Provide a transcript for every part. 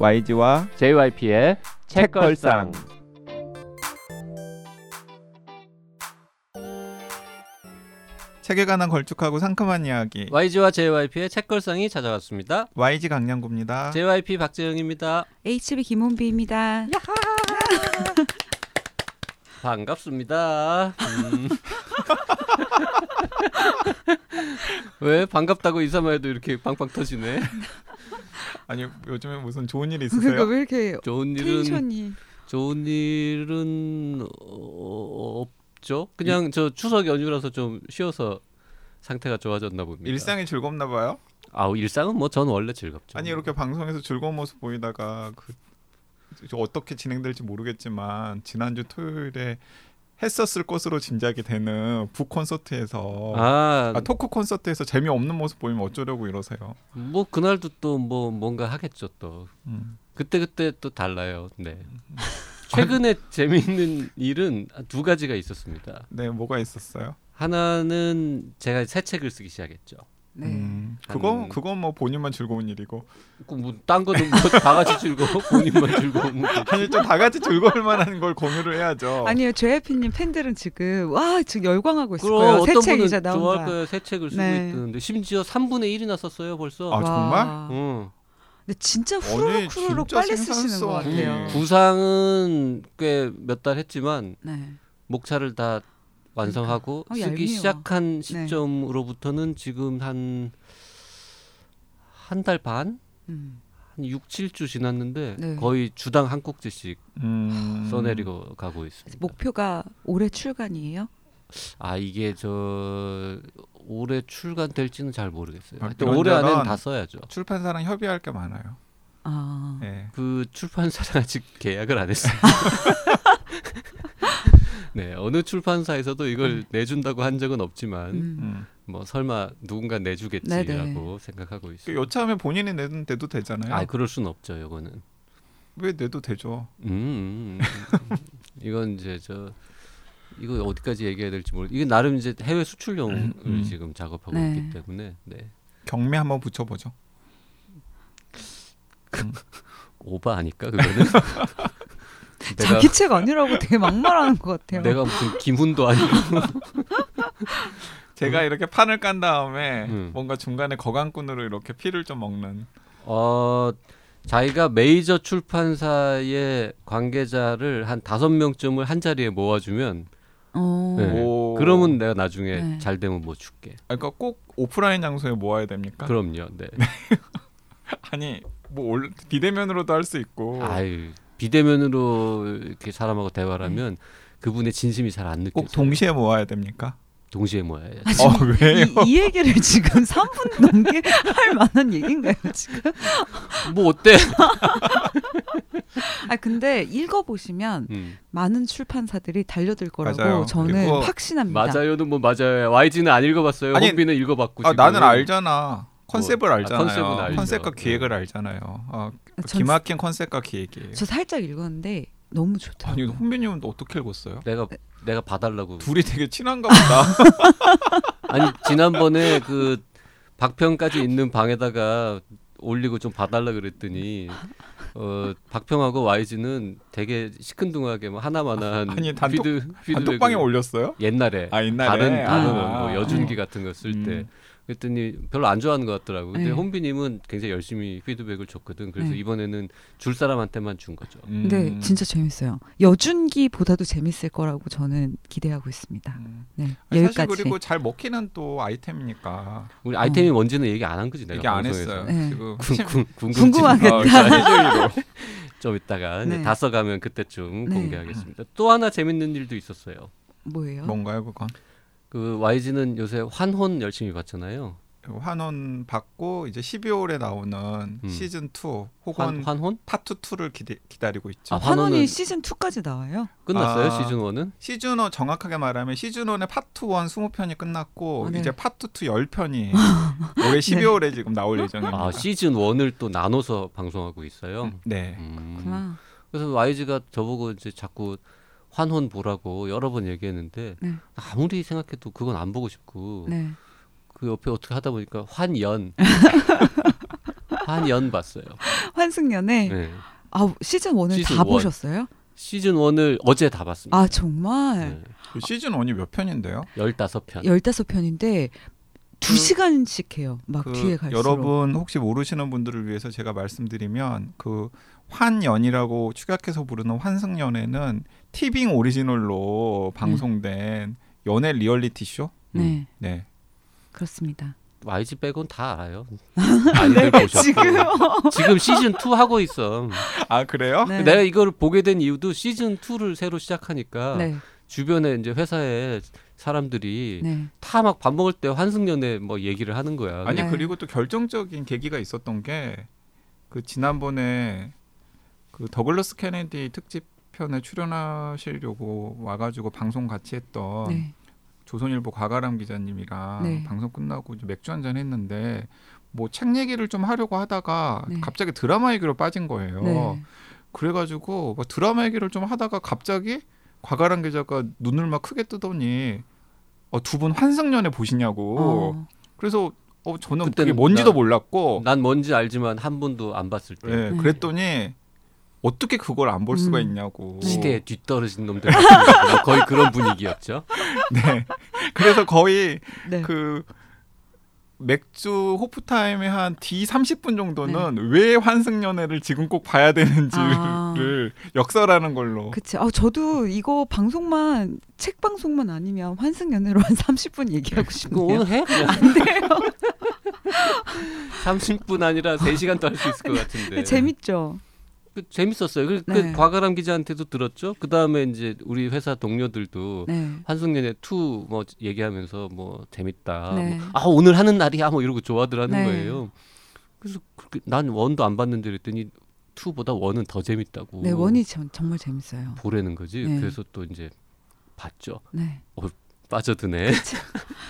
YG와 JYP의 책걸상. 책에 관한 걸쭉하고 상큼한 이야기 YG와 JYP의 책걸상이 찾아왔습니다. YG 강량구입니다. JYP 박재영입니다. HB 김원비입니다. 반갑습니다. 음. 왜 반갑다고 인사만 해도 이렇게 빵빵 터지네? 아니 요즘에 무슨 좋은 일 그러니까 있으세요? 왜 이렇게 좋은 일은 텐션이 좋은 일은 어, 없죠. 그냥 저 추석 연휴라서 좀 쉬어서 상태가 좋아졌나 봅니다. 일상이 즐겁나 봐요. 아우 일상은 뭐 전 원래 즐겁죠. 아니 이렇게 방송에서 즐거운 모습 보이다가 그 어떻게 진행될지 모르겠지만 지난주 토요일에 했었을 것으로 짐작이 되는 북 콘서트에서 아, 아, 토크 콘서트에서 재미없는 모습 보이면 어쩌려고 이러세요. 뭐 그날도 또 뭐 뭔가 하겠죠 또. 음. 그때 그때 또 달라요. 네. 최근에 재미있는 일은 두 가지가 있었습니다. 네, 뭐가 있었어요? 하나는 제가 새 책을 쓰기 시작했죠. 네. 음, 그거 한- 그건 뭐 본인만 즐거운 일이고 뭐딴 거는 뭐 다 같이 즐거워 본인만 즐거운 거. 아니 좀 다 같이 즐거울 만한 걸 공유를 해야죠. 아니요, JYP님 팬들은 지금 와 지금 열광하고 있을 그럼 거예요. 새 어떤 책 이제 좋아할 나온다. 거예요. 새 책을 쓰고 네. 있는데 심지어 3분의 1이나 썼어요 벌써. 아, 정말? 와. 응. 근데 진짜 후루룩 후루룩 빨리 쓰시는 것. 같아요. 구상은 꽤 몇 달 했지만 네. 목차를 다 완성하고 어, 쓰기 얄미워. 시작한 네. 시점으로부터는 지금 한 한 달 반? 음. 한 6, 7주 지났는데 네. 거의 주당 한 꼭지씩 음. 써내리고 가고 있습니다. 목표가 올해 출간이에요? 아 이게 저 올해 출간될지는 잘 모르겠어요. 아, 하여튼 올해 안에는 다 써야죠. 출판사랑 협의할 게 많아요. 아. 예. 그 출판사랑 아직 계약을 안 했어요. 네 어느 출판사에서도 이걸 내준다고 한 적은 없지만 음. 음. 뭐 설마 누군가 내주겠지라고 생각하고 그 있어요. 여차하면 본인이 내도, 되잖아요. 아 그럴 순 없죠. 이거는. 왜 내도 되죠? 음, 음, 음. 이건 이제 저 이거 어디까지 얘기해야 될지 모르. 이게 나름 이제 해외 수출용을 음, 음. 지금 작업하고 네. 있기 때문에 네. 경매 한번 붙여보죠. 오바 아닐까 그거는. 내가 자기 책 아니라고 되게 막말하는 것 같아요. 내가 무슨 김훈도 아니고. 제가 이렇게 판을 깐 다음에 음. 뭔가 중간에 거강꾼으로 이렇게 피를 좀 먹는. 어 자기가 메이저 출판사의 관계자를 한 다섯 명쯤을 한 자리에 모아주면 어. 네. 오. 그러면 내가 나중에 네. 잘 되면 뭐 줄게. 아, 그러니까 꼭 오프라인 장소에 모아야 됩니까? 그럼요. 네. 아니 뭐 올, 비대면으로도 할 수 있고 아유 비대면으로 이렇게 사람하고 대화를 하면 그분의 진심이 잘 안 느껴져요. 꼭 동시에 모아야 됩니까? 동시에. 아, 지금 어, 왜요? 이, 이 얘기를 지금 3분 넘게 할 만한 얘기인가요 지금? 뭐 어때? 아 근데 읽어보시면 음. 많은 출판사들이 달려들 거라고 맞아요. 저는 그리고 확신합니다. 맞아요는 뭐 맞아요. YG는 안 읽어봤어요. 아니, 혼비는 읽어봤고. 아 지금. 나는 알잖아. 컨셉을 아, 알잖아요. 컨셉은 알죠. 컨셉과 네. 기획을 알잖아요. 어, 전- 기막힌 컨셉과 기획이에요. 저 살짝 읽었는데 너무 아니 좋더라고요. 혼비님은 또 어떻게 읽었어요? 내가 내가 봐달라고. 둘이 되게 친한가 보다. 아니 지난번에 그 박평까지 있는 방에다가 올리고 좀 봐달라 그랬더니 어 박평하고 YG는 되게 시큰둥하게 뭐 하나만한 아니, 단톡- 피드 단톡방에 올렸어요? 옛날에 아 옛날에 다른 다른 아. 뭐 여준기 같은 거 쓸때 음. 그랬더니 별로 안 좋아하는 것 같더라고. 근데 네. 혼비님은 굉장히 열심히 피드백을 줬거든. 그래서 네. 이번에는 줄 사람한테만 준 거죠. 음. 근데 진짜 재밌어요. 여준기보다도 재밌을 거라고 저는 기대하고 있습니다. 음. 네 아니, 사실 여기까지. 그리고 잘 먹히는 또 아이템이니까 우리 아이템이 뭔지는 얘기 안 한 거지 내가 얘기 안 방송에서. 했어요. 네. 지금 궁. 궁금하겠다. 어. 좀 이따가 네. 다 써가면 그때쯤 네. 공개하겠습니다. 또 하나 재밌는 일도 있었어요. 뭐예요? 뭔가요 그건? 그 YG는 요새 환혼 열심히 봤잖아요. 환원 받고 이제 12월에 나오는 음. 시즌 2 환, 혹은 환 혼 파트 2를 기대, 기다리고 있죠. 아, 환원은- 시즌 2까지 나와요? 끝났어요 아. 시즌 1은? 시즌 1 정확하게 말하면 시즌 1의 파트 1 20편이 끝났고 아, 네. 이제 파트 2 10편이 올해 12월에 지금 나올 예정입니다. 아 시즌 1을 또 나눠서 방송하고 있어요. 네. 음. 그래서 YG가 저보고 이제 자꾸 환혼 보라고 여러 번 얘기했는데 네. 아무리 생각해도 그건 안 보고 싶고 네. 그 옆에 어떻게 하다 보니까 환연 한연 봤어요. 환승연애. 네. 아 시즌 1을 시즌 다 one. 보셨어요? 시즌 1을 어제 다 봤습니다. 아 정말 네. 그 시즌 1이 몇 편인데요? 15편. 15편인데 두 그- 시간씩 해요. 막 그 뒤에 갈수록. 여러분 혹시 모르시는 분들을 위해서 제가 말씀드리면 그 환연이라고 축약해서 부르는 환승연애는 티빙 오리지널로 방송된 연애 리얼리티 쇼. 네 네. 그렇습니다. YG 빼곤 다 알아요. 보셨고. 지금 지금 시즌 2 하고 있어. 아 그래요? 네. 내가 이걸 보게 된 이유도 시즌 2를 새로 시작하니까 네, 주변에 이제 회사에 사람들이 네. 다막 밥 먹을 때 환승연애 뭐 얘기를 하는 거야. 아니 네. 그리고 또 결정적인 계기가 있었던 게 그 지난번에 그 더글러스 케네디 특집 편에 출연하시려고 와가지고 방송 같이 했던 네. 조선일보 과가람 기자님이랑 네. 방송 끝나고 이제 맥주 한 잔 했는데 뭐 책 얘기를 좀 하려고 하다가 네. 갑자기 드라마 얘기로 빠진 거예요. 네. 그래가지고 뭐 드라마 얘기를 좀 하다가 갑자기 과가람 기자가 눈을 막 크게 뜨더니 어, 두 분 환승연애 보시냐고. 어. 그래서 어, 저는 그게 뭔지도 나- 몰랐고 난 뭔지 알지만 한 번도 안 봤을 때 예, 네. 그랬더니 어떻게 그걸 안 볼 수가 음. 있냐고. 시대에 뒤떨어진 놈들 거. 거의 그런 분위기였죠. 네. 그래서 거의 네. 그 맥주 호프타임의 한 D 30분 정도는 왜 환승연애를 지금 꼭 봐야 되는지를 네. 아. 역설하는 걸로. 그치. 아 저도 이거 방송만 책 방송만 아니면 환승연애로 한 30분 얘기하고 싶네요. 오늘 해? 안 돼요. 30분 아니라 3시간도 할 수 있을 것 같은데. 재밌죠. 그, 재밌었어요. 그, 그 네. 과가람 기자한테도 들었죠. 그 다음에 이제 우리 회사 동료들도 네. 환승연애 2뭐 얘기하면서 뭐 재밌다. 네. 뭐, 아 오늘 하는 날이야 뭐 이러고 좋아들 하는 네. 거예요. 그래서 그렇게 난 원도 안 봤는데 그랬더니 2보다 원은 더 재밌다고. 네 원이 전, 정말 재밌어요. 보라는 거지. 네. 그래서 또 이제 봤죠. 네. 빠져드네.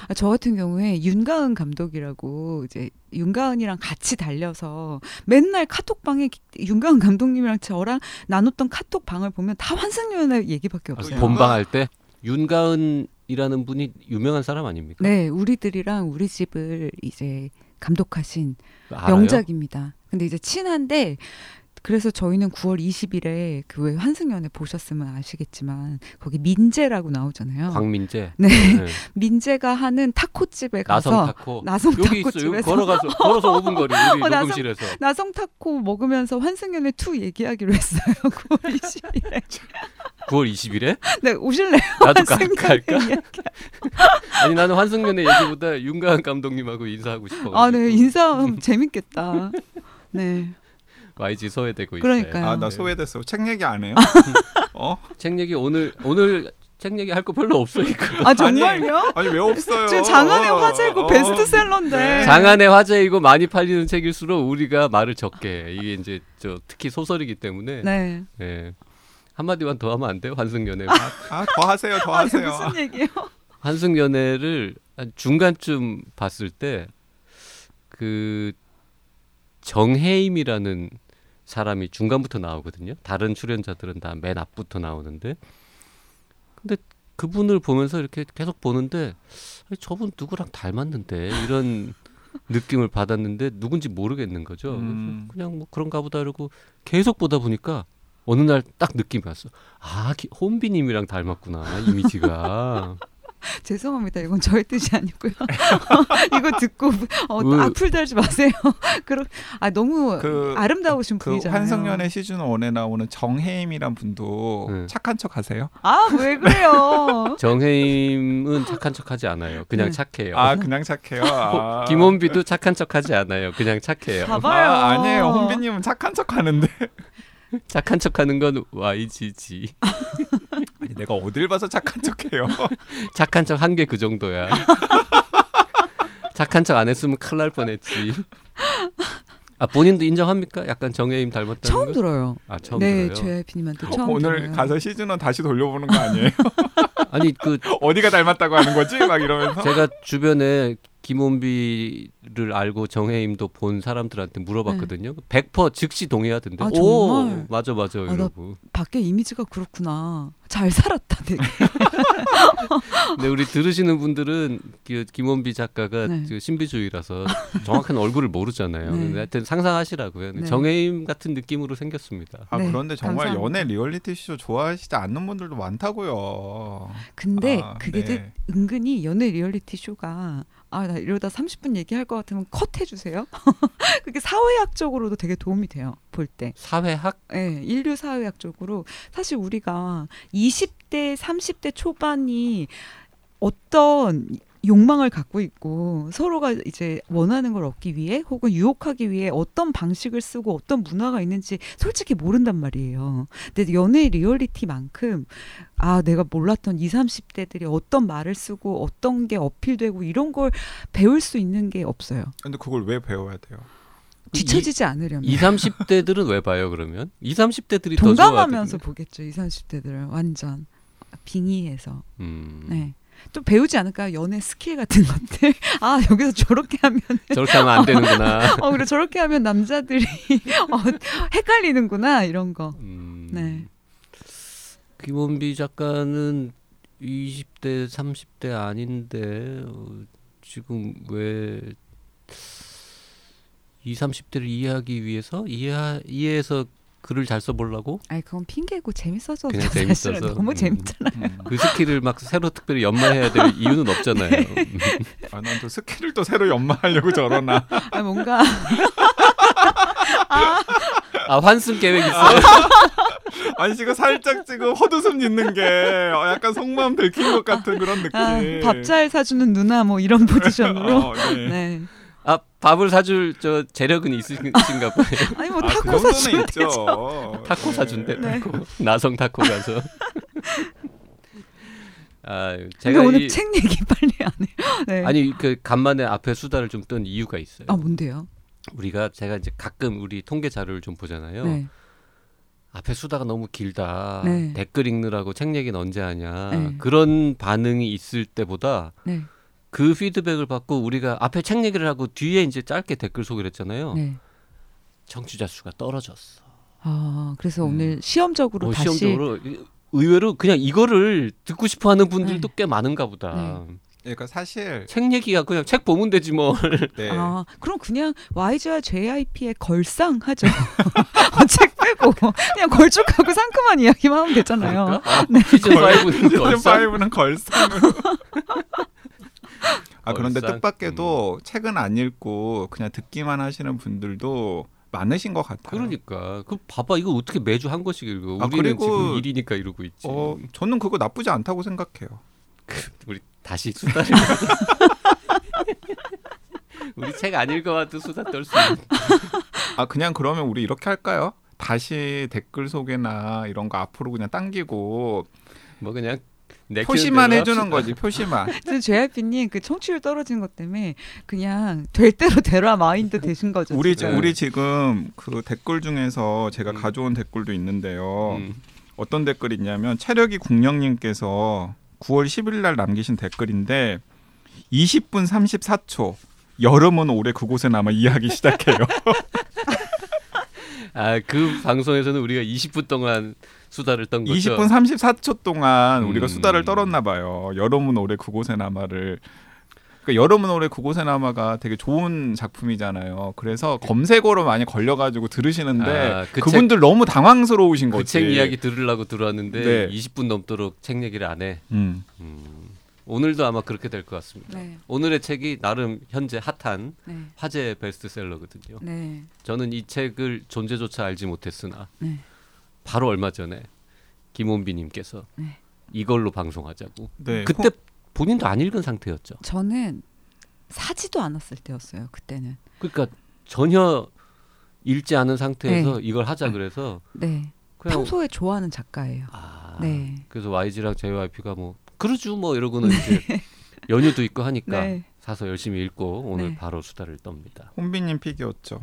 아, 저 같은 경우에 윤가은 감독이라고 이제 윤가은이랑 같이 달려서 맨날 카톡방에 윤가은 감독님이랑 저랑 나눴던 카톡방을 보면 다 환승연애 얘기밖에 아, 없어요. 본방할 때 윤가은이라는 분이 유명한 사람 아닙니까? 네, 우리들이랑 우리 집을 이제 감독하신 알아요? 명작입니다. 근데 이제 친한데 그래서 저희는 9월 20일에 그 왜 환승연애 보셨으면 아시겠지만 거기 민재라고 나오잖아요. 광민재. 네. 네. 민재가 하는 타코집에 나성 가서 타코. 나성 여기 있어. 여기 타코집에서 걸어가서 걸어서 5분 거리 우리 어, 나성- 녹음실에서. 나성 타코 먹으면서 환승연애 2 얘기하기로 했어요. 9월 20일에. 9월 20일에? 네, 오실래요? 나도 가, 갈까? 아니 나는 환승연애 얘기보다 윤가은 감독님하고 인사하고 싶어. 아, 네. 인사하면 재밌겠다. 네. YG 소외되고 있어요. 그러니까요. 아나 소외됐어. 책 얘기 안 해요? 어? 책 얘기 오늘 오늘 책 얘기 할 거 별로 없으니까. 아, 정말요? 아니 왜 없어요? 지금 장안의 화제고 어. 베스트셀러인데. 네. 장안의 화제이고 많이 팔리는 책일수록 우리가 말을 적게 해. 이게 이제 저 특히 소설이기 때문에 네. 예. 한마디만 더 하면 안 돼요? 환승연애. 아 더 하세요, 더 아니, 하세요. 무슨 얘기예요? 환승연애를 한 중간쯤 봤을 때 그 정혜임이라는 사람이 중간부터 나오거든요. 다른 출연자들은 다 맨 앞부터 나오는데 근데 그분을 보면서 이렇게 계속 보는데 저분 누구랑 닮았는데 이런 느낌을 받았는데 누군지 모르겠는 거죠. 음. 그냥 뭐 그런가 보다 그러고 계속 보다 보니까 어느 날 딱 느낌이 왔어. 아, 기- 혼비님이랑 닮았구나 이미지가. 죄송합니다. 이건 저의 뜻이 아니고요. 이거 듣고 어, 그- 악플 달지 마세요. 그럼 아 너무 그- 아름다우신 그 분이잖아요. 환승연애 시즌 1에 나오는 정혜임이란 분도 네. 착한 척 하세요? 아 왜 그래요? 정혜임은 착한 척하지 않아요. 그냥 네. 착해요. 아 그냥 착해요. 아. 김원비도 착한 척하지 않아요. 그냥 착해요. 봐봐요. 아, 아니에요. 홍비님은 착한 척 하는데 착한 척하는 건 YGG. 아니, 내가 어딜 봐서 착한 척해요. 착한 척 한 게 그 정도야. 착한 척 안 했으면 큰일 날 뻔했지. 아 본인도 인정합니까? 약간 정혜임 닮았다는 처음 거? 들어요. 아 처음 네, 들어요. 최 PD님한테 처음 오늘 들어요. 가서 시즌 1 다시 돌려보는 거 아니에요? 아니 그 어디가 닮았다고 하는 거지? 막 이러면서 제가 주변에 김원비 를를 알고 정혜임도 본 사람들한테 물어봤거든요. 100% 즉시 동의하던데. 아, 오, 정말? 맞아 맞아 아, 나- 이러고. 밖에 이미지가 그렇구나. 잘 살았다 되게. 근데 우리 들으시는 분들은 그 김원비 작가가 네. 그 신비주의라서 정확한 얼굴을 모르잖아요. 네. 근데 하여튼 상상하시라고요. 네. 정해인 같은 느낌으로 생겼습니다. 아 네, 그런데 정말 감사합니다. 연애 리얼리티 쇼 좋아하시지 않는 분들도 많다고요. 근데 아, 그게 되- 네. 은근히 연애 리얼리티 쇼가 아 나 이러다 30분 얘기할 것 같으면 컷 해주세요. 그게 사회학적으로도 되게 도움이 돼요 볼 때. 사회학 예, 인류 사회학 적으로 사실 우리가 20대, 30대 초반이 어떤 욕망을 갖고 있고 서로가 이제 원하는 걸 얻기 위해 혹은 유혹하기 위해 어떤 방식을 쓰고 어떤 문화가 있는지 솔직히 모른단 말이에요. 근데 연애 리얼리티만큼 아 내가 몰랐던 20, 30대들이 어떤 말을 쓰고 어떤 게 어필되고 이런 걸 배울 수 있는 게 없어요. 근데 그걸 왜 배워야 돼요? 뒤처지지 않으려면. 2, 30대들은 왜 봐요 그러면? 2, 30대들이 더 동감하면서. 보겠죠. 20, 30대들은 완전 빙의해서. 음. 네. 또 배우지 않을까요? 연애 스킬 같은 것들. 아 여기서 저렇게 하면, 저렇게 하면 안 되는구나. 어 그래 저렇게 하면 남자들이 어, 헷갈리는구나 이런 거. 음. 네. 김원비 작가는 20대, 30대 아닌데 어, 지금 왜 20, 30대를 이해하기 위해서 이해 이해해서 글을 잘 써보려고 아니 그건 핑계고 재밌어서 그냥 재밌어서. 너무 음. 재밌잖아. 음. 그 skill을 막 새로 특별히 연마해야 될 이유는 없잖아요. 아, 난 또 skill을 또 새로 연마하려고 저러나. 아 뭔가 아 환승 계획 있어요? 아니 지금 살짝 지금 헛웃음 짓는 게 어, 약간 속마음 들킨 것 같은 그런 느낌. 아, 밥잘 사주는 누나 뭐 이런 포지션으로. 어, 네. 네. 아 밥을 사줄 저 재력은 있으신가 봐요. 아니 뭐 아, 그 타코 정도는 사주면 되죠. 있죠. 타코 사준대 네. 타코 나성 타코 가서. 아 제가 오늘 이, 책 얘기 빨리 안 해요. 네. 아니 그 간만에 앞에 수다를 좀뜬 이유가 있어요. 아 뭔데요? 우리가 제가 이제 가끔 우리 통계 자료를 좀 보잖아요. 네. 앞에 수다가 너무 길다. 네. 댓글 읽느라고 책 얘기는 언제 하냐. 네. 그런 반응이 있을 때보다 네. 그 피드백을 받고 우리가 앞에 책 얘기를 하고 뒤에 이제 짧게 댓글 소개를 했잖아요. 네. 청취자 수가 떨어졌어. 아 그래서 음. 오늘 시험적으로 어, 다시 시험적으로 이- 의외로 그냥 이거를 듣고 싶어 하는 분들도 네. 꽤 많은가 보다. 그러니까 사실 책 얘기가 그냥 책 보면 되지 뭘. 네. 아, 그럼 그냥 YG와 JYP의 걸상 하죠. 어, 책 빼고 그냥 걸쭉하고 상큼한 이야기만 하면 되잖아요. 아, 시즌 5는 시즌 벌써 5는 걸상으로. 아 그런데? 뜻밖에도 책은 안 읽고 그냥 듣기만 하시는 분들도 많으신 것 같아요. 그러니까 그 봐봐 이거 어떻게 매주 한 권씩 읽어. 아, 우리는 그리고- 지금 일이니까 이러고 있지. 어, 저는 그거 나쁘지 않다고 생각해요. 우리 다시 수다를 우리 책 안 읽어봐도 수다 떨 수 있는 아 그냥 그러면 우리 이렇게 할까요? 다시 댓글 소개나 이런 거 앞으로 그냥 당기고 뭐 그냥 표시만 해주는. 거지 표시만. JYP님 그 청취율 떨어진 것 때문에 그냥 될 대로 되라 마인드 되신 거죠. 우리 지- 지금. 네. 우리 지금 그 댓글 중에서 제가 음. 가져온 댓글도 있는데요. 음. 어떤 댓글이 있냐면 체력이 국령님께서 9월 10일 날 남기신 댓글인데 20분 34초 여름은 올해 그곳에 남아 이야기 시작해요. 아 그 방송에서는 우리가 20분 동안 수다를 떤 거죠. 20분 34초 동안 우리가 음. 수다를 떨었나 봐요. 여름은 올해 그곳에 남아를 그러니까 여름은 올해 그곳에 남아가 되게 좋은 작품이잖아요. 그래서 검색어로 많이 걸려가지고 들으시는데 아, 그 그분들 너무 당황스러우신 그 거지. 책 이야기 들으려고 들어왔는데 네. 20분 넘도록 책 얘기를 안 해. 음. 음. 오늘도 아마 그렇게 될 것 같습니다. 네, 오늘의 책이 나름 현재 핫한 네, 화제 베스트셀러거든요. 네, 저는 이 책을 존재조차 알지 못했으나 네. 바로 얼마 전에 김원비님께서 네. 이걸로 방송하자고. 네. 그때 본인도 안 읽은 상태였죠. 저는 사지도 않았을 때였어요. 그때는. 그러니까 전혀 읽지 않은 상태에서 네. 이걸 하자 그래서 네. 그냥 평소에 좋아하는 작가예요. 아, 네. 그래서 YG랑 JYP가 뭐 그러죠 뭐 이러고는 이제 연휴도 있고 하니까 네. 사서 열심히 읽고 오늘 네. 바로 수다를 떱니다. 혼비님 픽이었죠.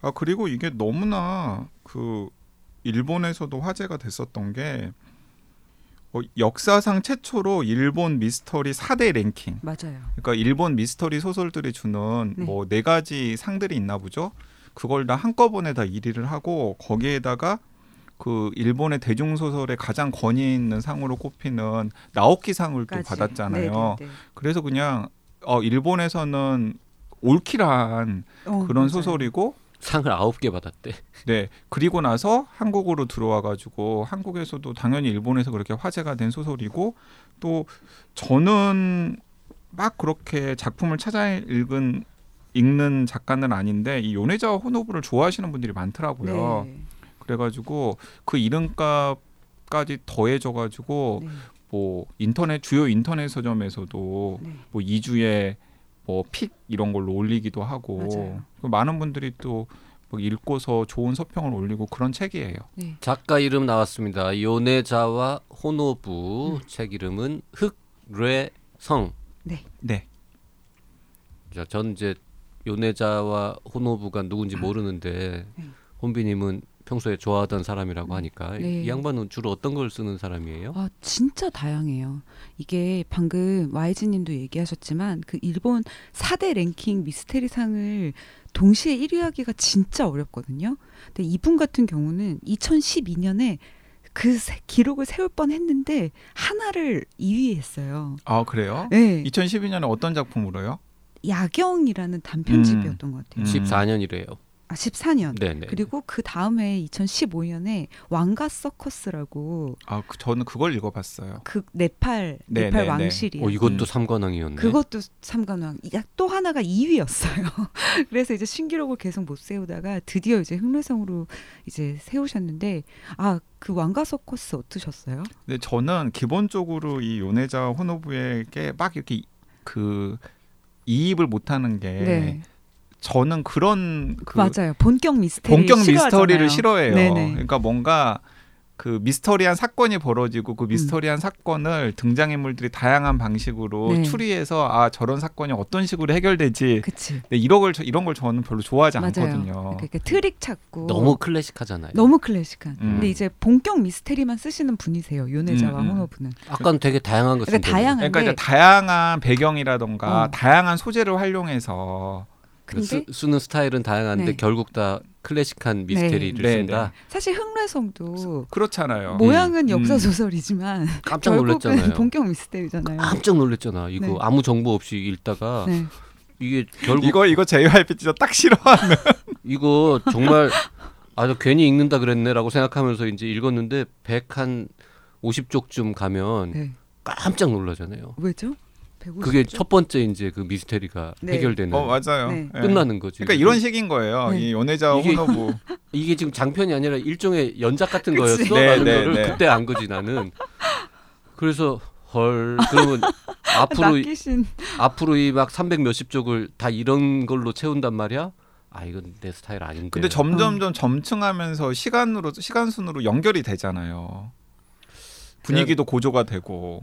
아 그리고 이게 너무나 그 일본에서도 화제가 됐었던 게 어, 역사상 최초로 일본 미스터리 4대 랭킹. 맞아요. 그러니까 일본 미스터리 소설들이 주는 네. 뭐네 가지 상들이 있나 보죠. 그걸 다 한꺼번에 다 1위를 하고 거기에다가 그 일본의 대중 소설의 가장 권위 있는 상으로 꼽히는 나오키상을 또. 받았잖아요. 네, 네, 네. 그래서 그냥 어 일본에서는 올킬한 어, 그런 맞아요. 소설이고 상을 아홉 개 받았대. 네 그리고 나서 한국으로 들어와 가지고 한국에서도 당연히 일본에서 그렇게 화제가 된 소설이고 또 저는 막 그렇게 작품을 찾아 읽은 읽는 작가는 아닌데 이 요네자와 호노부를 좋아하시는 분들이 많더라고요. 네. 그래가지고 그 이름값까지 더해져가지고 네. 뭐 인터넷 주요 인터넷 서점에서도 네. 뭐 2주에 뭐 픽 이런 걸로 올리기도 하고 맞아요. 그 많은 분들이 또뭐 읽고서 좋은 서평을 올리고 그런 책이에요. 네. 작가 이름 나왔습니다. 요네자와 호노부 책 이름은 흑뢰성. 네. 자, 전 이제 요네자와 호노부가 누군지 모르는데 네. 혼비님은 평소에 좋아하던 사람이라고 하니까 네. 이 양반은 주로 어떤 걸 쓰는 사람이에요? 아 진짜 다양해요. 이게 방금 YG님도 얘기하셨지만 그 일본 4대 랭킹 미스테리 상을 동시에 1위하기가 진짜 어렵거든요. 근데 이분 같은 경우는 2012년에 그 세- 기록을 세울 뻔했는데 하나를 2위 했어요. 아 그래요? 네, 2012년에 어떤 작품으로요? 야경이라는 단편집이었던 것 같아요. 음. 14년이래요. 아 14년. 네, 네. 그리고 그 다음에 2015년에 왕가 서커스라고 아 그, 저는 그걸 읽어봤어요. 그 네팔 네, 네팔 네, 네. 왕실이에요. 어, 이것도 음. 삼관왕이었네. 그것도 삼관왕. 야, 또 하나가 2위였어요. 그래서 이제 신기록을 계속 못 세우다가 드디어 이제 흑례성으로 이제 세우셨는데 아 그 왕가 서커스 어떠셨어요? 근데 저는 기본적으로 이 요네자 호노부에게 막 이렇게 그 이입을 못하는 게 네, 저는 그런 그 맞아요. 본격 미스테리 본격 싫어하잖아요. 미스터리를 싫어해요. 네네. 그러니까 뭔가 그 미스터리한 사건이 벌어지고 음. 그 미스터리한 사건을 등장인물들이 다양한 방식으로 네. 추리해서 아 저런 사건이 어떤 식으로 해결되지 그치. 네, 이런 걸 저- 이런 걸 저는 별로 좋아하지 맞아요. 않거든요. 그러니까 이렇게 트릭 찾고 너무 클래식하잖아요. 너무 클래식한. 음. 근데 이제 본격 미스테리만 쓰시는 분이세요. 요네자와 음, 음. 호노부는. 아까는 되게 다양한 거 그러니까. 다양한- 그러니까 이제 다양한 배경이라던가 어. 다양한 소재를 활용해서 그 근데 쓰, 쓰는 스타일은 다양한데 네. 결국 다 클래식한 미스테리를 네, 쓴다. 사실 흑례성도 그렇잖아요. 모양은 음. 역사 소설이지만 깜짝 결국은 놀랐잖아요. 본격 미스테리잖아요. 깜짝 놀랐잖아. 이거 네. 아무 정보 없이 읽다가 네. 이게 결국 이거 이거 JYP 진짜 딱 싫어하는. 이거 정말 아주 괜히 읽는다 그랬네라고 생각하면서 이제 읽었는데 100한 50쪽쯤 가면 네. 깜짝 놀라잖아요. 왜죠? 150 그게 죠? 첫 번째 이제 그 미스테리가 네. 해결되는 어 맞아요. 네. 예. 끝나는 거지. 그러니까 이런 식인 거예요. 네. 이 연애자 이게- 호노부. 이게 지금 장편이 아니라 일종의 연작 같은 그치. 거였어. 네, 라는 네, 거를 네. 그때 안 거지 나는. 그래서 헐 그러면 앞으로 낚이신 앞으로 이 막 300 몇십 쪽을 다 이런 걸로 채운단 말이야? 아 이건 내 스타일 아닌데. 근데 점점점 점층하면서 시간으로 시간 순으로 연결이 되잖아요. 분위기도 고조가 되고.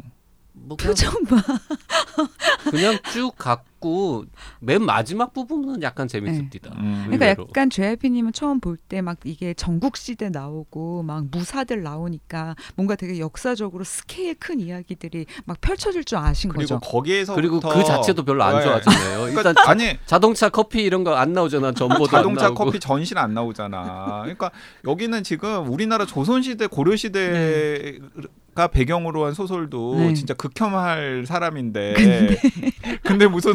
뭐 그냥, 표정 봐. 그냥 쭉 갔고 맨 마지막 부분은 약간 재밌습니다. 음. 그러니까. 약간 JYP님은 처음 볼 때 막 이게 전국 시대 나오고 막 무사들 나오니까 뭔가 되게 역사적으로 스케일 큰 이야기들이 막 펼쳐질 줄 아신 그리고 거죠. 거기에서 그리고 그 자체도 별로 안 좋아하잖아요. 일단 그러니까 아니 자동차 커피 이런 거 안 나오잖아. 전보도 자동차 안 나오고. 커피 전신 안 나오잖아. 그러니까 여기는 지금 우리나라 조선 시대 고려 시대가 배경으로 한 소설도 네. 진짜 극혐할 사람인데 근데, 무슨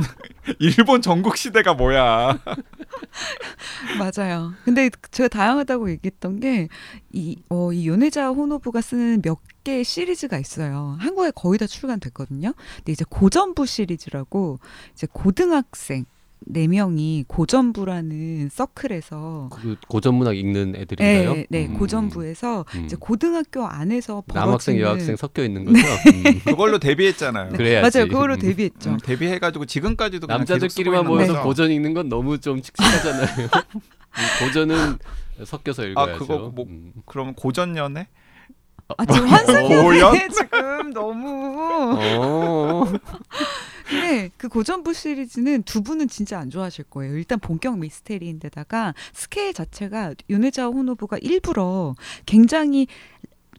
일본 전국 시대가 뭐야? 맞아요. 근데 제가 다양하다고 얘기했던 게이 어, 이 요네자 호노부가 쓰는 몇 개의 시리즈가 있어요. 한국에 거의 다 출간됐거든요. 근데 이제 고전부 시리즈라고 이제 고등학생 네 명이 고전부라는 서클에서 그 고전문학 읽는 애들인가요? 네, 네 음. 고전부에서 음. 이제 고등학교 안에서 남학생 벌어지는 여학생 섞여 있는 거죠. 음. 그걸로 데뷔했잖아요. 네, 그래야지. 맞아요. 그걸로 음. 데뷔했죠. 음, 데뷔해가지고 지금까지도 남자들끼리만 모여서. 고전 읽는 건 너무 좀 칙칙하잖아요. 이 고전은 섞여서 읽어야죠. 그거 뭐- 음. 그럼 고전 연애? 아 지금 고연? 환승연애 지금 너무 어. 근데 그 고전부 시리즈는 두 분은 진짜 안 좋아하실 거예요. 일단 본격 미스테리인데다가 스케일 자체가 요네자와 호노부가 일부러 굉장히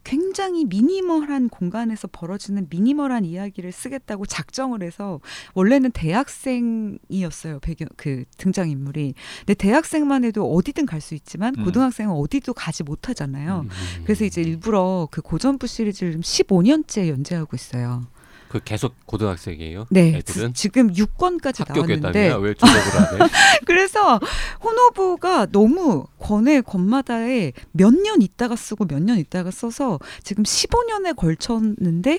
굉장히 미니멀한 공간에서 벌어지는 미니멀한 이야기를 쓰겠다고 작정을 해서 원래는 대학생이었어요 배경 그 등장 인물이. 근데 대학생만 해도 어디든 갈 수 있지만 음. 고등학생은 어디도 가지 못하잖아요. 음. 그래서 이제 일부러 그 고전부 시리즈를 지금 15년째 연재하고 있어요. 그 계속 고등학생이에요. 네, 애들은 지, 금 6권까지 학교 나왔는데. 왜 조작을 하네? 그래서 호노부가 너무 권의 권마다에 몇 년 있다가 쓰고 몇 년 있다가 써서 지금 15년에 걸쳤는데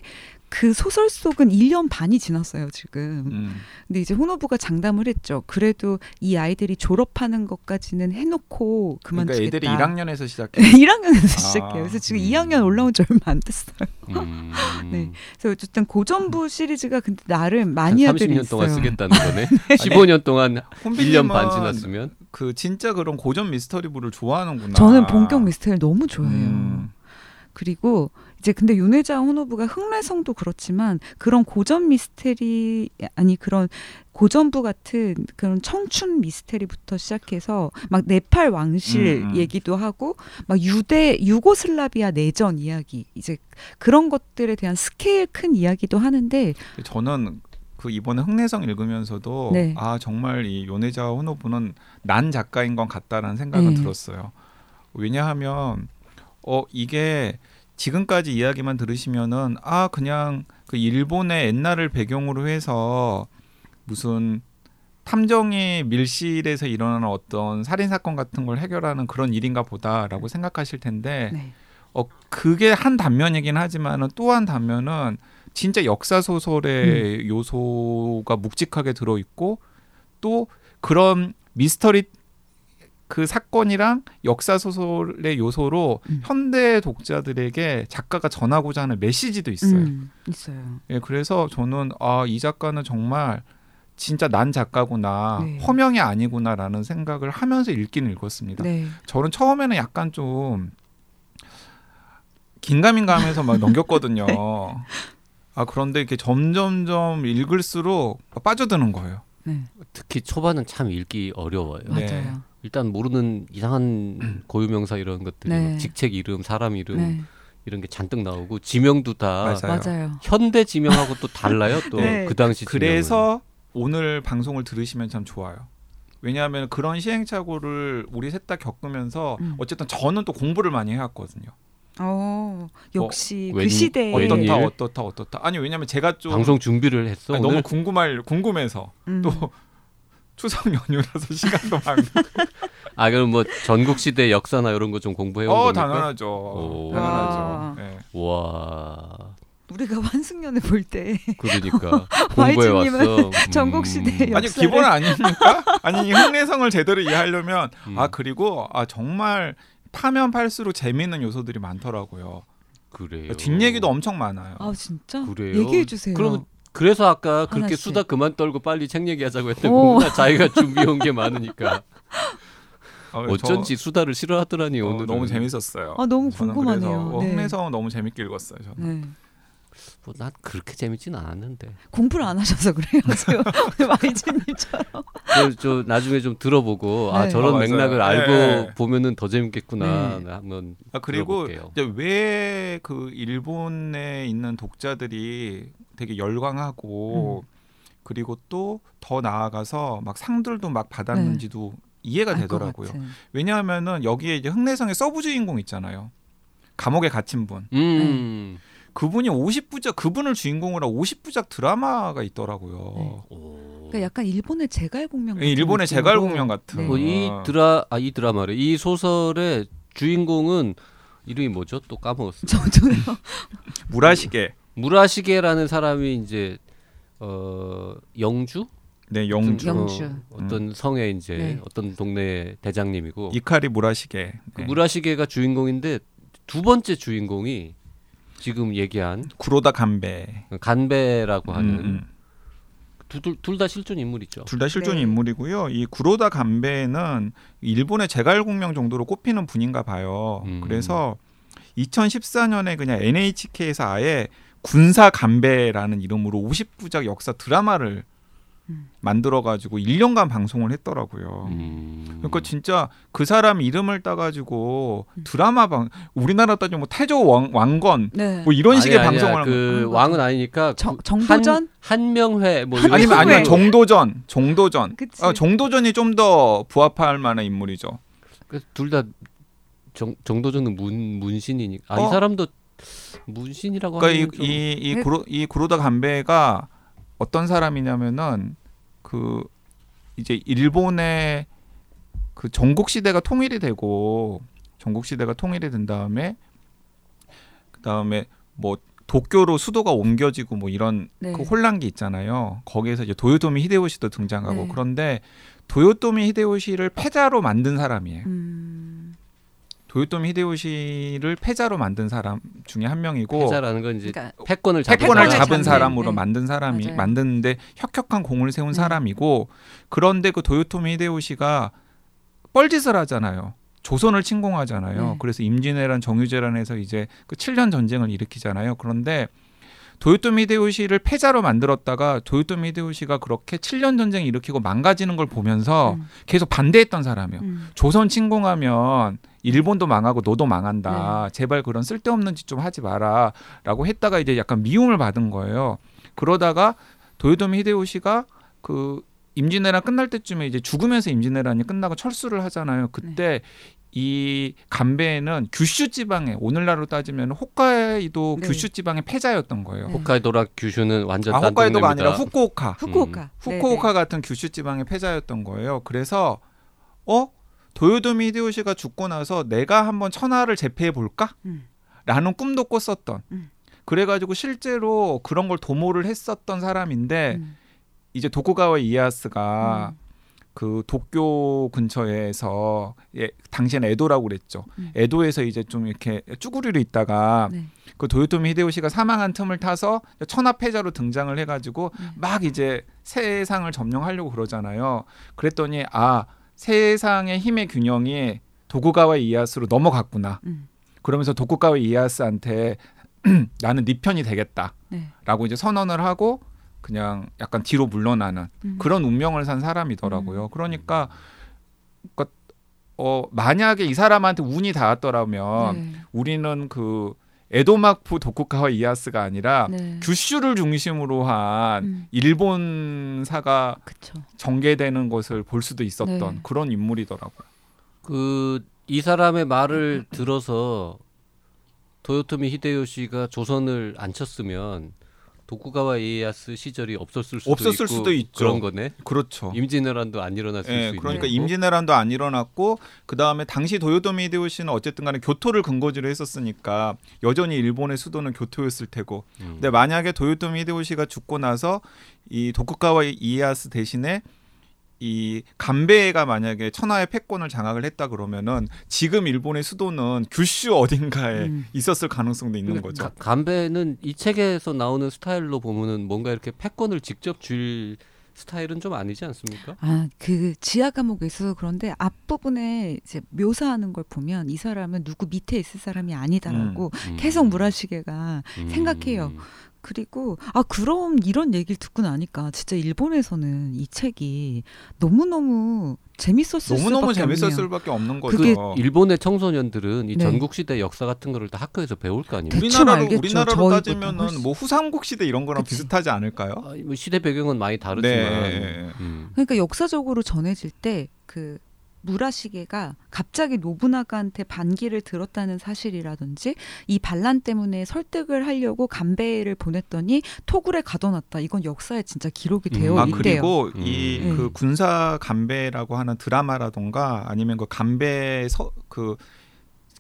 그 소설 속은 1년 반이 지났어요, 지금. 음. 근데 이제 호노부가 장담을 했죠. 그래도 이 아이들이 졸업하는 것까지는 해놓고 그러니까 그만두겠다. 애들이 1학년에서 시작해. 1학년에서 아, 시작해요. 그래서 지금 음. 2학년 올라온 지 얼마 안 됐어요. 음. 네. 그래서 어쨌든 고전부 시리즈가 근데 나름 마니아들이 30년 있어요. 동안 쓰겠다는 거네. 15년 동안 1년 혼비님은 반 지났으면 그 진짜 그런 고전 미스터리물을 좋아하는구나. 저는 본격 미스터리를 너무 좋아해요. 음. 그리고 이제 근데 윤회장 혼호부가 흥래성도 그렇지만 그런 고전 미스테리 아니 그런 고전부 같은 그런 청춘 미스테리부터 시작해서 막 네팔 왕실 음, 음. 얘기도 하고 막 유대 유고슬라비아 내전 이야기 이제 그런 것들에 대한 스케일 큰 이야기도 하는데 저는 그 이번에 흥내성 읽으면서도 네. 아 정말 이 요네자 호노부는 난 작가인 건 같다라는 생각은 네. 들었어요. 왜냐하면 어 이게 지금까지 이야기만 들으시면은 아 그냥 그 일본의 옛날을 배경으로 해서 무슨 탐정이 밀실에서 일어나는 어떤 살인 사건 같은 걸 해결하는 그런 일인가 보다라고 생각하실 텐데 네. 어 그게 한 단면이긴 하지만은 또 한 단면은 진짜 역사 소설의 요소가 묵직하게 들어 있고 또 그런 미스터리 그 사건이랑 역사 소설의 요소로 음. 현대 독자들에게 작가가 전하고자 하는 메시지도 있어요. 음, 있어요. 예, 그래서 저는 아 이 작가는 정말 진짜 난 작가구나 네. 허명이 아니구나라는 생각을 하면서 읽긴 읽었습니다. 네. 저는 처음에는 약간 좀 긴가민가하면서 막 넘겼거든요. 네. 아 그런데 이렇게 점점점 읽을수록 빠져드는 거예요. 네. 특히 초반은 참 읽기 어려워요. 네. 맞아요. 일단 모르는 이상한 고유명사 이런 것들이 네. 막 직책 이름, 사람 이름 네. 이런 게 잔뜩 나오고 지명도 다 맞아요. 맞아요. 현대 지명하고 또 달라요. 또 그 네. 당시 지명은. 그래서 오늘 방송을 들으시면 참 좋아요. 왜냐하면 그런 시행착오를 우리 셋 다 겪으면서 음. 어쨌든 저는 또 공부를 많이 해왔거든요. 어, 역시 그 웬- 시대에 웬일? 어떻다 어떻다 어떻다. 아니 왜냐하면 제가 좀 방송 준비를 했어 아니, 오늘. 너무 궁금할 궁금해서 음. 또 추석 연휴라서 시간도 많고. 아 그럼 뭐 전국 시대 역사나 이런 거 좀 공부해 온 어 겁니까? 당연하죠. 오. 와. 당연하죠. 네. 와 우리가 환승연을 볼때 그러니까 공부해 왔어. 음. 전국 시대의 아니 역사를- 기본 아닙니까? 아니 이 흥내성을 제대로 이해하려면 음. 아 그리고 아 정말 파면 팔수록 재미있는 요소들이 많더라고요. 그래요. 뒷얘기도 엄청 많아요. 아 진짜? 그래요? 얘기해 주세요. 그러면 그래서 아까 그렇게 하나씩. 수다 그만 떨고 빨리 책 얘기하자고 했던 오. 거구나. 자기가 준비해 온 게 많으니까. 어, 어쩐지 수다를 싫어하더라니 저, 어, 오늘 너무 재밌었어요. 아 너무 궁금하네요. 네. 흥내성은 너무 재밌게 읽었어요. 저는. 네. 뭐, 난 그렇게 재밌진 않았는데. 공부를 안 하셔서 그래요. 지금 마이즈님처럼. 저, 저 나중에 좀 들어보고 아 네. 저런 아. 맥락을 알고 네. 보면은 더 재밌겠구나. 네. 한번 아 그리고 왜 그 일본에 있는 독자들이 되게 열광하고 그리고 또 더 나아가서 막 상들도 막 받았는지도 이해가 알게 되더라고요. 왜냐하면은 여기에 이제 흥내성의 sub 주인공 있잖아요. 감옥에 갇힌 분. 음. 그분이 50부작 그분을 주인공으로 한 50부작 드라마가 있더라고요. 네. 오. 그러니까 약간 일본의 제갈공명. 같은 일본의. 제갈공명 같은. 네. 뭐이 드라 아 이 드라마래. 이 소설의 주인공은 이름이 뭐죠? 또 까먹었어. 저도요. 무라시게. 무라시게라는 사람이 이제 어 영주? 네, 영주. 영- 영주. 어, 어떤 성의 이제 네. 어떤 동네 대장님이고 이카리 무라시게. 그 네. 무라시게가 주인공인데 두 번째 주인공이 지금 얘기한 구로다 간배. 간베라고 하는 음, 둘다 실존 인물이죠. 둘 다 실존 네. 인물이고요. 이 구로다 간배는 일본의 제갈공명 정도로 꼽히는 분인가 봐요. 음. 그래서 2014년에 그냥 NHK에서 아예 군사 간배라는 이름으로 50부작 역사 드라마를 음. 만들어 가지고 1년간 방송을 했더라고요. 음. 그러니까 진짜 그 사람 이름을 따가지고 음. 드라마 방 우리나라 따지면 뭐 태조 왕, 왕건 네. 뭐 이런 아니, 식의 아니야. 방송을 그. 왕은 아니니까 정, 그 정도전 한, 한명회 뭐 한- 아니면 아니면. 정도전 정도전. 아, 정도전이 좀 더 부합할 만한 인물이죠. 둘다 정도전은 문 문신이니까 아, 이 어? 사람도 문신이라고 그러니까 하면 좀 이이 네. 구로 이 구로다 간베가 어떤 사람이냐면은 그 이제 일본의 그 전국 시대가 통일이 되고 전국 시대가 통일이 된 다음에 그 다음에 뭐 도쿄로 수도가 옮겨지고 뭐 이런 네. 그 혼란기 있잖아요. 거기에서 이제 도요토미 히데요시도 등장하고 네. 그런데 도요토미 히데요시를 패자로 만든 사람이에요. 음, 도요토미 히데요시를 패자로 만든 사람 중에 한 명이고 패자라는 건 이제 그러니까 패권을 잡은 패권을 잡은 사람으로 네. 만든 사람이 맞아요. 만드는데 혁혁한 공을 세운 네. 사람이고 그런데 그 도요토미 히데요시가 뻘짓을 하잖아요. 조선을 침공하잖아요. 네. 그래서 임진왜란 정유재란 해서 이제 그 7년 전쟁을 일으키잖아요. 그런데 도요토미 히데요시를 패자로 만들었다가 도요토미 히데요시가 그렇게 7년 전쟁 일으키고 망가지는 걸 보면서 음, 계속 반대했던 사람이에요. 음. 조선 침공하면 일본도 망하고 너도 망한다. 네. 제발 그런 쓸데없는 짓 좀 하지 마라라고 했다가 이제 약간 미움을 받은 거예요. 그러다가 도요토미 히데요시가 그 임진왜란 끝날 때쯤에 이제 죽으면서 임진왜란이 끝나고 철수를 하잖아요. 그때 이 간베에는 규슈 지방에 오늘날로 따지면 홋카이도 네. 규슈 지방의 패자였던 거예요. 네. 홋카이도랑 규슈는 완전 아딴 홋카이도가. 아니라 후쿠오카. 후쿠오카. 후쿠오카 같은 규슈 지방의 패자였던 거예요. 그래서 어 도요토미 히데요시가 죽고 나서 내가 한번 천하를 제패해 볼까? 음. 라는 꿈도 꿨었던. 음. 그래가지고 실제로 그런 걸 도모를 했었던 사람인데 음. 이제 도쿠가와 이에야스가 음. 그 도쿄 근처에서 예, 당시에는 에도라고 그랬죠. 음. 에도에서 이제 좀 이렇게 쭈구리로 있다가 네. 그 도요토미 히데요시가 사망한 틈을 타서 천하 패자로 등장을 해가지고 음. 막 이제 세상을 점령하려고 그러잖아요. 그랬더니 아 세상의 힘의 균형이 도쿠가와 이에야스로 넘어갔구나. 음. 그러면서 도쿠가와 이에야스한테 나는 네 편이 되겠다라고 네. 이제 선언을 하고 그냥 약간 뒤로 물러나는 음. 그런 운명을 산 사람이더라고요. 그러니까, 그러니까 어 만약에 이 사람한테 운이 닿았더라면 네. 우리는 그 에도마쿠 도쿠가와 이에야스가 아니라 네. 규슈를 중심으로 한 음. 일본사가 그쵸. 전개되는 것을 볼 수도 있었던 네. 그런 인물이더라고요. 그 이 사람의 말을 들어서 도요토미 히데요시가 조선을 안 쳤으면 도쿠가와 이에야스 시절이 없었을 수도 없었을 있고 수도 있죠. 그런 거네. 그렇죠. 임진왜란도 안 일어났을 예, 수 있는. 그러니까. 임진왜란도 안 일어났고 그 다음에 당시 도요토미 히데요시는 어쨌든 간에 교토를 근거지로 했었으니까 여전히 일본의 수도는 교토였을 테고 음. 근데 만약에 도요토미 히데요시가 죽고 나서 이 도쿠가와 이에야스 대신에 이 간베가 만약에 천하의 패권을 장악을 했다 그러면은 지금 일본의 수도는 규슈 어딘가에 음. 있었을 가능성도 있는 거죠. 가- 간배는 이 책에서 나오는 스타일로 보면은 뭔가 이렇게 패권을 직접 줄 스타일은 좀 아니지 않습니까? 아, 그 지하 감옥에 있어서 그런데 앞부분에 이제 묘사하는 걸 보면 이 사람은 누구 밑에 있을 사람이 아니다라고 음. 계속 무라시게가 음. 생각해요. 그리고 아 그럼 이런 얘기를 듣고 나니까 진짜 일본에서는 이 책이 너무 너무 재밌었을 너무 너무 수밖에 재밌었을. 밖에 없는 그게 거죠. 일본의 청소년들은 이 네. 전국 시대 역사 같은 거를 다 학교에서 배울 거 아닙니까? 우리나라로 알겠죠. 우리나라로 따지면은 훨씬. 뭐 후삼국 시대 이런 거랑 그치. 비슷하지 않을까요? 아, 뭐 시대 배경은 많이 다르지만 네. 음. 그러니까 역사적으로 전해질 때그 무라시게가 갑자기 노부나가한테 반기를 들었다는 사실이라든지 이 반란 때문에 설득을 하려고 간베를 보냈더니 토굴에 가둬놨다. 이건 역사에 진짜 기록이 음, 되어 음. 있대요. 그리고 음. 이그 네. 군사 간베라고 하는 드라마라던가 아니면 그 간베 서그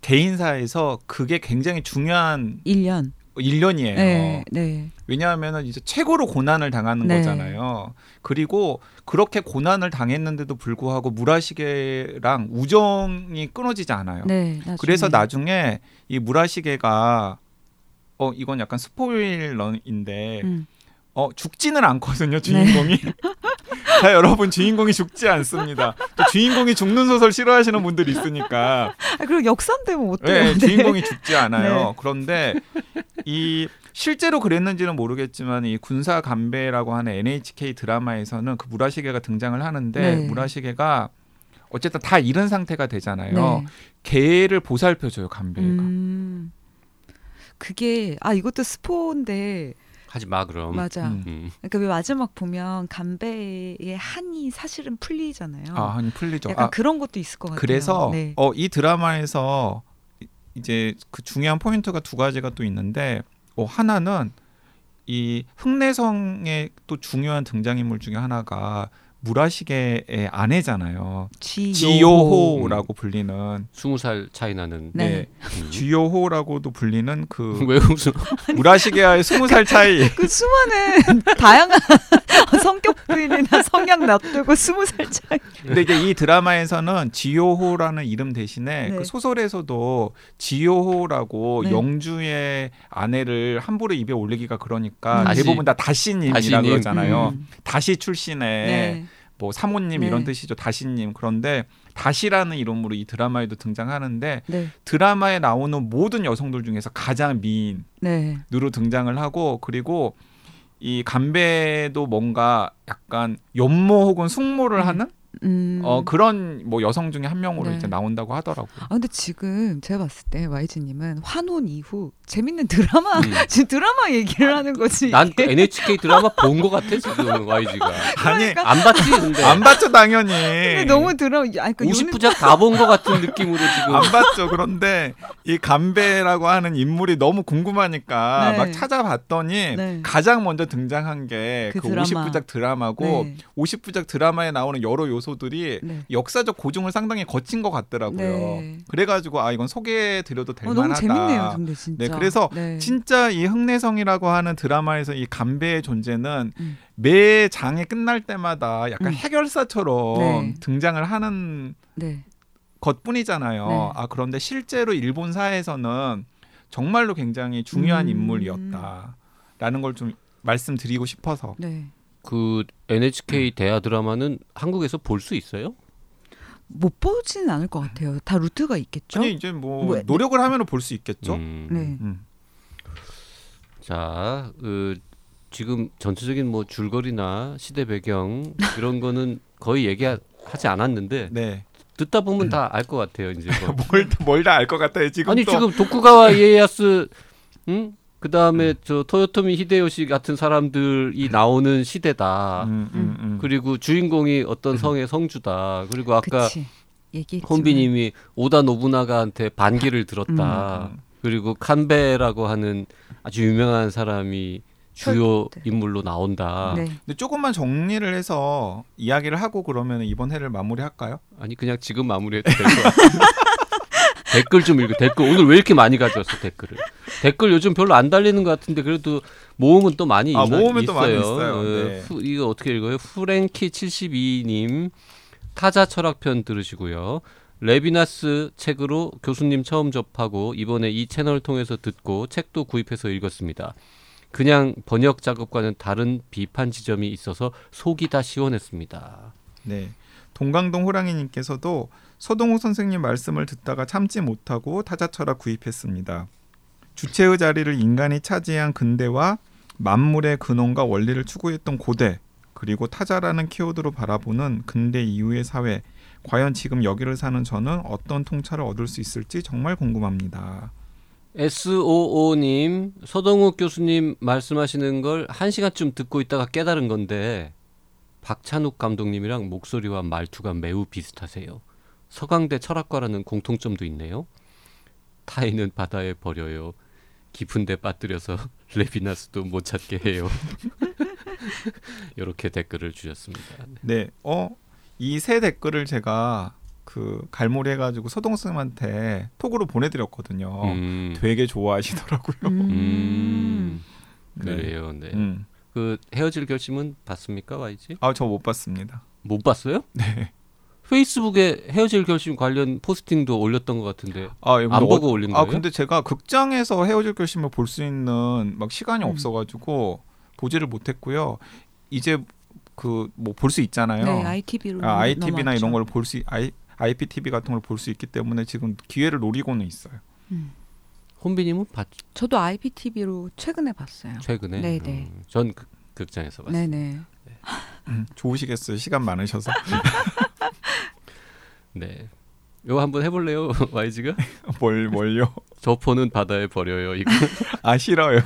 개인사에서 그게 굉장히 중요한 일련 1년이에요. 네, 네. 왜냐하면 이제 최고로 고난을 당하는 네. 거잖아요. 그리고 그렇게 고난을 당했는데도 불구하고 무라시계랑 우정이 끊어지지 않아요. 네, 나중에. 그래서 나중에 이 무라시계가 어 이건 약간 스포일러인데 음. 어 죽지는 않거든요 네. 주인공이. 자 여러분 주인공이 죽지 않습니다. 또 주인공이 죽는 소설 싫어하시는 분들이 있으니까. 아, 그리고 역사인데 뭐 어때요? 네, 주인공이 죽지 않아요. 네. 그런데 이 실제로 그랬는지는 모르겠지만 이 군사 간배라고 하는 NHK 드라마에서는 그 무라시게가 등장을 하는데 네. 무라시게가 어쨌든 다 잃은 상태가 되잖아요. 네. 개를 보살펴줘요 간배가. 음. 그게 아 이것도 스포인데 하지 마 그럼. 맞아. 음. 음. 그러니까 왜 마지막 보면 간배의 한이 사실은 풀리잖아요. 아, 아니 풀리죠. 약간 아, 그런 것도 있을 것 같아요. 그래서 네. 어, 이 드라마에서 이- 이제 그 중요한 포인트가 두 가지가 또 있는데 어, 하나는 이 흑내성의 또 중요한 등장인물 중에 하나가 무라시게의 아내잖아요. 지요호. 지요호 라고 불리는 스무 살 차이 나는. 네. 음. 지요호라고도 불리는 그 왜 웃어? 무라시게와의 스무 살 차이. 그 수많은 다양한 성격들이나 성향 놔두고 스무 살 차이. 근데 이제 이 드라마에서는 지요호라는 이름 대신에 네. 그 소설에서도 지요호라고 네. 영주의 아내를 함부로 입에 올리기가 그러니까 다시. 대부분 다 다시님이라 다시님. 그러잖아요. 음. 다시 출신의 네. 뭐 사모님 네. 이런 뜻이죠. 다시님. 그런데 다시라는 이름으로 이 드라마에도 등장하는데 네. 드라마에 나오는 모든 여성들 중에서 가장 미인으로 네. 등장을 하고 그리고 이 간배도 뭔가 약간 연모 혹은 숙모를 음. 하는 음. 어 그런 뭐 여성 중에 한 명으로 네. 이제 나온다고 하더라고요. 아 근데 지금 제가 봤을 때 YG님은 환혼 이후 재밌는 드라마 음. 지금 드라마 얘기를 하는 거지. 난 그 NHK 드라마 본 것 같아 지금 YG가. 아니 안 봤지 근데. 안 봤죠 당연히. 근데 너무 드라마 아니 그 50부작 다 본 것 같은 느낌으로 지금. 안 봤죠. 그런데 이 간배라고 하는 인물이 너무 궁금하니까 네. 막 찾아봤더니 네. 가장 먼저 등장한 게그그 드라마. 50부작 드라마고 네. 50부작 드라마에 나오는 여러 요 소들이 네. 역사적 고증을 상당히 거친 것 같더라고요. 네. 그래가지고 아 이건 소개해 드려도 될 어, 너무 만하다. 재밌네요, 근데 진짜. 네, 그래서 네. 진짜 이 흑내성이라고 하는 드라마에서 이 간배의 존재는 음. 매 장이 끝날 때마다 약간 음. 해결사처럼 네. 등장을 하는 네. 것뿐이잖아요. 네. 아 그런데 실제로 일본 사회에서는 정말로 굉장히 중요한 음. 인물이었다라는 걸 좀 말씀드리고 싶어서. 네. 그 NHK 대하 드라마는 한국에서 볼 수 있어요? 못 보지는 않을 것 같아요. 다 루트가 있겠죠. 아니 이제 뭐 뭐, 노력을 하면 볼 수 있겠죠. 음. 네. 음. 자, 그 지금 전체적인 뭐 줄거리나 시대 배경 이런 거는 거의 얘기하지 않았는데 네. 듣다 보면 다알 것 같아요. 이제 뭐. 뭘뭘다 알 것 같아요. 지금 아니 또 지금 도쿠가와 이에야스, 응? 그 다음에 저 토요토미 히데요시 같은 사람들이 나오는 시대다. 음, 음, 음. 그리고 주인공이 어떤 성의 성주다. 그리고 아까 그치. 얘기했지만. 혼비님이 오다 노부나가한테 반기를 들었다. 음. 그리고 칸베라고 하는 아주 유명한 사람이 주요 혈- 인물로 나온다. 네. 근데 조금만 정리를 해서 이야기를 하고 그러면 이번 회를 마무리할까요? 아니 그냥 지금 마무리해도 될것 같아. 댓글 좀 읽어. 댓글 오늘 왜 이렇게 많이 가져왔어 댓글을? 댓글 요즘 별로 안 달리는 것 같은데 그래도 모음은 또 많이 아, 있나, 모음은 있어요. 또 많이 있어요. 어, 네. 후- 이거 어떻게 읽어요? 후랭키 72님 타자 철학편 들으시고요. 레비나스 책으로 교수님 처음 접하고 이번에 이 채널 통해서 듣고 책도 구입해서 읽었습니다. 그냥 번역 작업과는 다른 비판 지점이 있어서 속이 다 시원했습니다. 네. 동강동 호랑이님께서도 서동호 선생님 말씀을 듣다가 참지 못하고 타자철학 구입했습니다. 주체의 자리를 인간이 차지한 근대와 만물의 근원과 원리를 추구했던 고대 그리고 타자라는 키워드로 바라보는 근대 이후의 사회 과연 지금 여기를 사는 저는 어떤 통찰을 얻을 수 있을지 정말 궁금합니다. SOO님 서동욱 교수님 말씀하시는 걸 한 시간쯤 듣고 있다가 깨달은 건데 박찬욱 감독님이랑 목소리와 말투가 매우 비슷하세요. 서강대 철학과라는 공통점도 있네요. 타인은 바다에 버려요. 깊은데 빠뜨려서 레비나스도 못 찾게 해요. 이렇게 댓글을 주셨습니다. 네. 어, 이 세 댓글을 제가 그 갈무리 해가지고 서동 선생님한테 톡으로 보내드렸거든요. 음, 되게 좋아하시더라고요. 음, 네. 그래요. 네. 음. 그 헤어질 결심은 봤습니까, YG? 아, 저 못 봤습니다. 못 봤어요? 네. 페이스북에 헤어질 결심 관련 포스팅도 올렸던 것 같은데 아, 이거 안뭐 보고 올린 아, 거예요? 근데 제가 극장에서 헤어질 결심을 볼 수 있는 막 시간이 음. 없어가지고 보지를 못했고요. 이제 그 뭐 볼 수 있잖아요. 네, ITV로 아, ITV나 이런 걸 볼 수, I, IPTV 같은 걸 볼 수 있기 때문에 지금 기회를 노리고는 있어요. 음. 혼비님은 봤 저도 IPTV로 최근에 봤어요. 최근에? 네네. 음, 전 극, 극장에서 봤어요. 네네. 음, 좋으시겠어요. 시간 많으셔서. 네. 이거 한번 해볼래요, YG가? 뭘 뭘요? 저 폰은 바다에 버려요. 이거. 아 싫어요.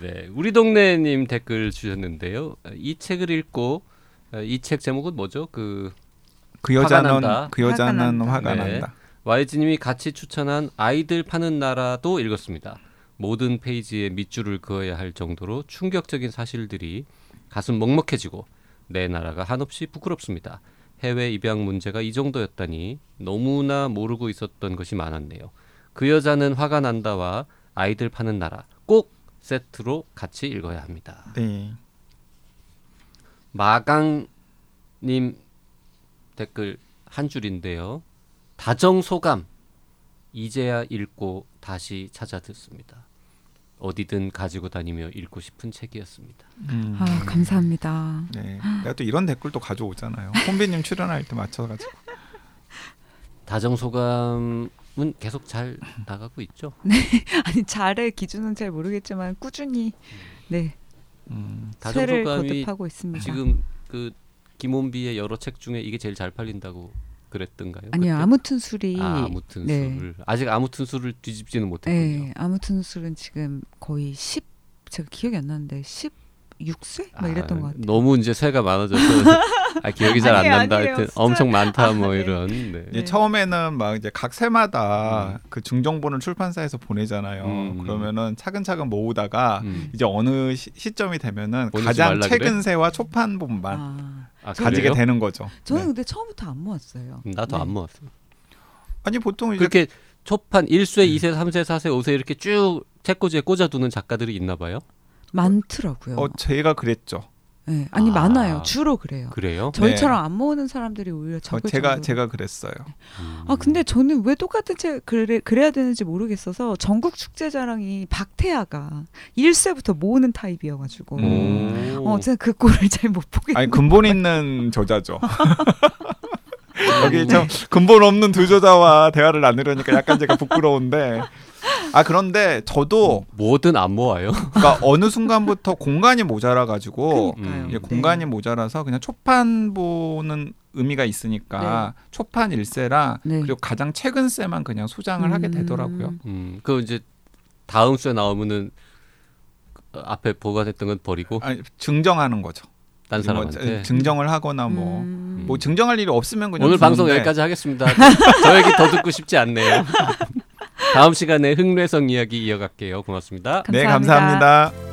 네, 우리 동네님 댓글 주셨는데요. 이 책을 읽고 어, 이책 제목은 뭐죠? 그 그 여자는 난다. 그 여자는 화가 난다. 화가 네. 난다. YG님이 같이 추천한 아이들 파는 나라도 읽었습니다. 모든 페이지에 밑줄을 그어야 할 정도로 충격적인 사실들이 가슴 먹먹해지고 내 나라가 한없이 부끄럽습니다. 해외 입양 문제가 이 정도였다니 너무나 모르고 있었던 것이 많았네요. 그 여자는 화가 난다와 아이들 파는 나라 꼭 세트로 같이 읽어야 합니다. 네. 마강님 댓글 한 줄인데요. 다정 소감 이제야 읽고 다시 찾아 듣습니다. 어디든 가지고 다니며 읽고 싶은 책이었습니다. 음. 아 감사합니다. 네. 내가 또 이런 댓글도 가져오잖아요. 혼비님 출연할 때 맞춰가지고. 다정 소감은 계속 잘 나가고 있죠. 아니 잘의 기준은 잘 모르겠지만 꾸준히 네 음. 다정 세를 소감이 거듭하고 있습니다. 지금 그 김원비의 여러 책 중에 이게 제일 잘 팔린다고 그랬던가요? 아니요 그때? 아무튼 술이 아, 아무튼 네. 수를 아직 아무튼 수를 뒤집지는 못했군요. 네 아무튼 술은 지금 거의 10 제가 기억이 안 나는데 16세 막 이랬던 것 같아요. 아, 너무 이제 새가 많아져서 아, 기억이 잘 안 난다. 아니에요. 하여튼 엄청 많다 아, 뭐 네. 이런. 네. 이제 처음에는 막 이제 각 세마다 음. 그 중정본을 출판사에서 보내잖아요. 음. 그러면은 차근차근 모으다가 음. 이제 어느 시, 시점이 되면은 가장 최근 그래? 세와 초판본만 아, 아, 가지게? 되는 거죠. 저는 네. 근데 처음부터 안 모았어요. 나도 네. 안 모았어. 아니 보통 이제 그렇게 초판 1쇄, 음. 2쇄, 3쇄, 4쇄, 5쇄 이렇게 쭉 책꽂이에 꽂아두는 작가들이 있나 봐요. 많더라고요. 어 제가 그랬죠. 네. 아니 아. 많아요. 주로 그래요. 그래요? 저희처럼 안 모으는 사람들이 오히려 어, 적을 제가 정도로. 제가 그랬어요. 음. 아 근데 저는 왜 똑같은 책 그래, 그래야 되는지 모르겠어서 전국 축제자랑이 박태아가 1쇄부터 모으는 타입이어가지고 음. 오. 어 제가 그 꼴을 잘 못 보겠. 아니 근본 있는 저자죠. 여기 참 근본 없는 두 저자와 대화를 나누려니까 약간 제가 부끄러운데 아 그런데 저도 뭐든 안 모아요. 그러니까 어느 순간부터 공간이 모자라 가지고. 음. 네. 공간이 모자라서 그냥 초판 보는 의미가 있으니까 초판 일세라 네. 그리고 가장 최근 세만 그냥 소장을 하게 음. 되더라고요. 음, 그 이제 다음 쇄 나오면은 그 앞에 보관했던 건 버리고 아니, 증정하는 거죠. 딴뭐 사람한테. 증정을 하거나 뭐. 음. 뭐 증정할 일이 없으면 그냥 오늘 방송 두는데 여기까지 하겠습니다. 저 얘기 더 듣고 싶지 않네요. 다음 시간에 흥래성 이야기 이어갈게요. 고맙습니다. 네 감사합니다. 감사합니다.